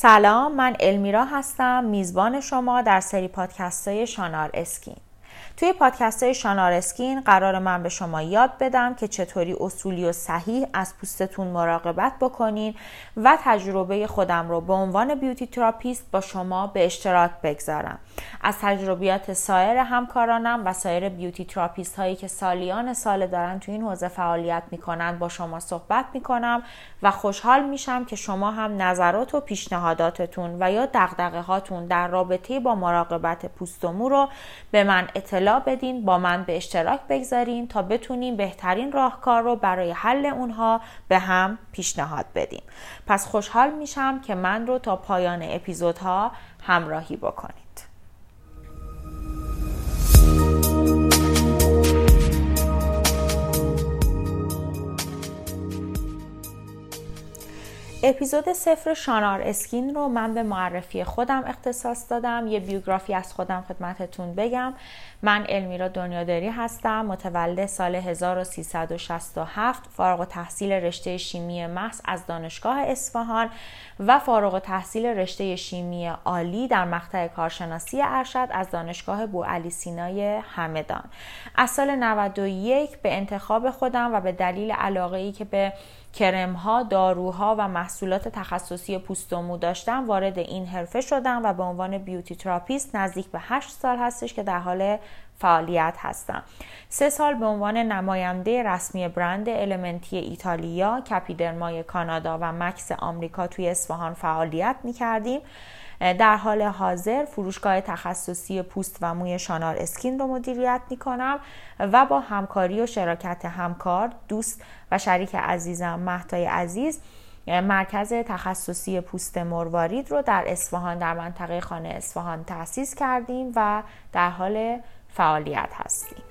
سلام من المیرا هستم میزبان شما در سری پادکست های شانار اسکین. توی پادکست های شانار اسکین قراره من به شما یاد بدم که چطوری اصولی و صحیح از پوستتون مراقبت بکنین و تجربه خودم رو به عنوان beauty therapist با شما به اشتراک بگذارم. از تجربیات سایر همکارانم و سایر beauty therapist هایی که سالیان سال دارن توی این حوزه فعالیت می‌کنن با شما صحبت می‌کنم و خوشحال میشم که شما هم نظرات و پیشنهاداتتون و یا دقدقه هاتون در رابطه با مراقبت پوست و مو رو به من اطلاع بدین با من به اشتراک بگذارین تا بتونیم بهترین راهکار رو برای حل اونها به هم پیشنهاد بدیم. پس خوشحال میشم که من رو تا پایان اپیزودها همراهی بکنید. اپیزود صفر شانار اسکین رو من به معرفی خودم اختصاص دادم. یه بیوگرافی از خودم خدمتتون بگم. من المیرا دنیاداری هستم متولد سال 1367 فارغ تحصیل رشته شیمی محض از دانشگاه اصفهان و فارغ تحصیل رشته شیمی عالی در مقطع کارشناسی ارشد از دانشگاه بو علی سینای همدان. از سال 91 به انتخاب خودم و به دلیل علاقه ای که به کرم ها، داروها و محصولات تخصصی پوست و مو داشتم وارد این حرفه شدم و به عنوان beauty therapist نزدیک به 8 سال هستش که در حال فعالیت هستم سه سال به عنوان نماینده رسمی برند المنتی ایتالیا کپیدرمای کانادا و مکس آمریکا توی اصفهان فعالیت می کردیم در حال حاضر فروشگاه تخصصی پوست و موی شانار اسکین رو مدیریت می کنم و با همکاری و شراکت همکار دوست و شریک عزیزم مهتای عزیز مرکز تخصصی پوست مروارید رو در اصفهان در منطقه خانه اصفهان تأسیس کردیم و در حال فعالیت هستیم.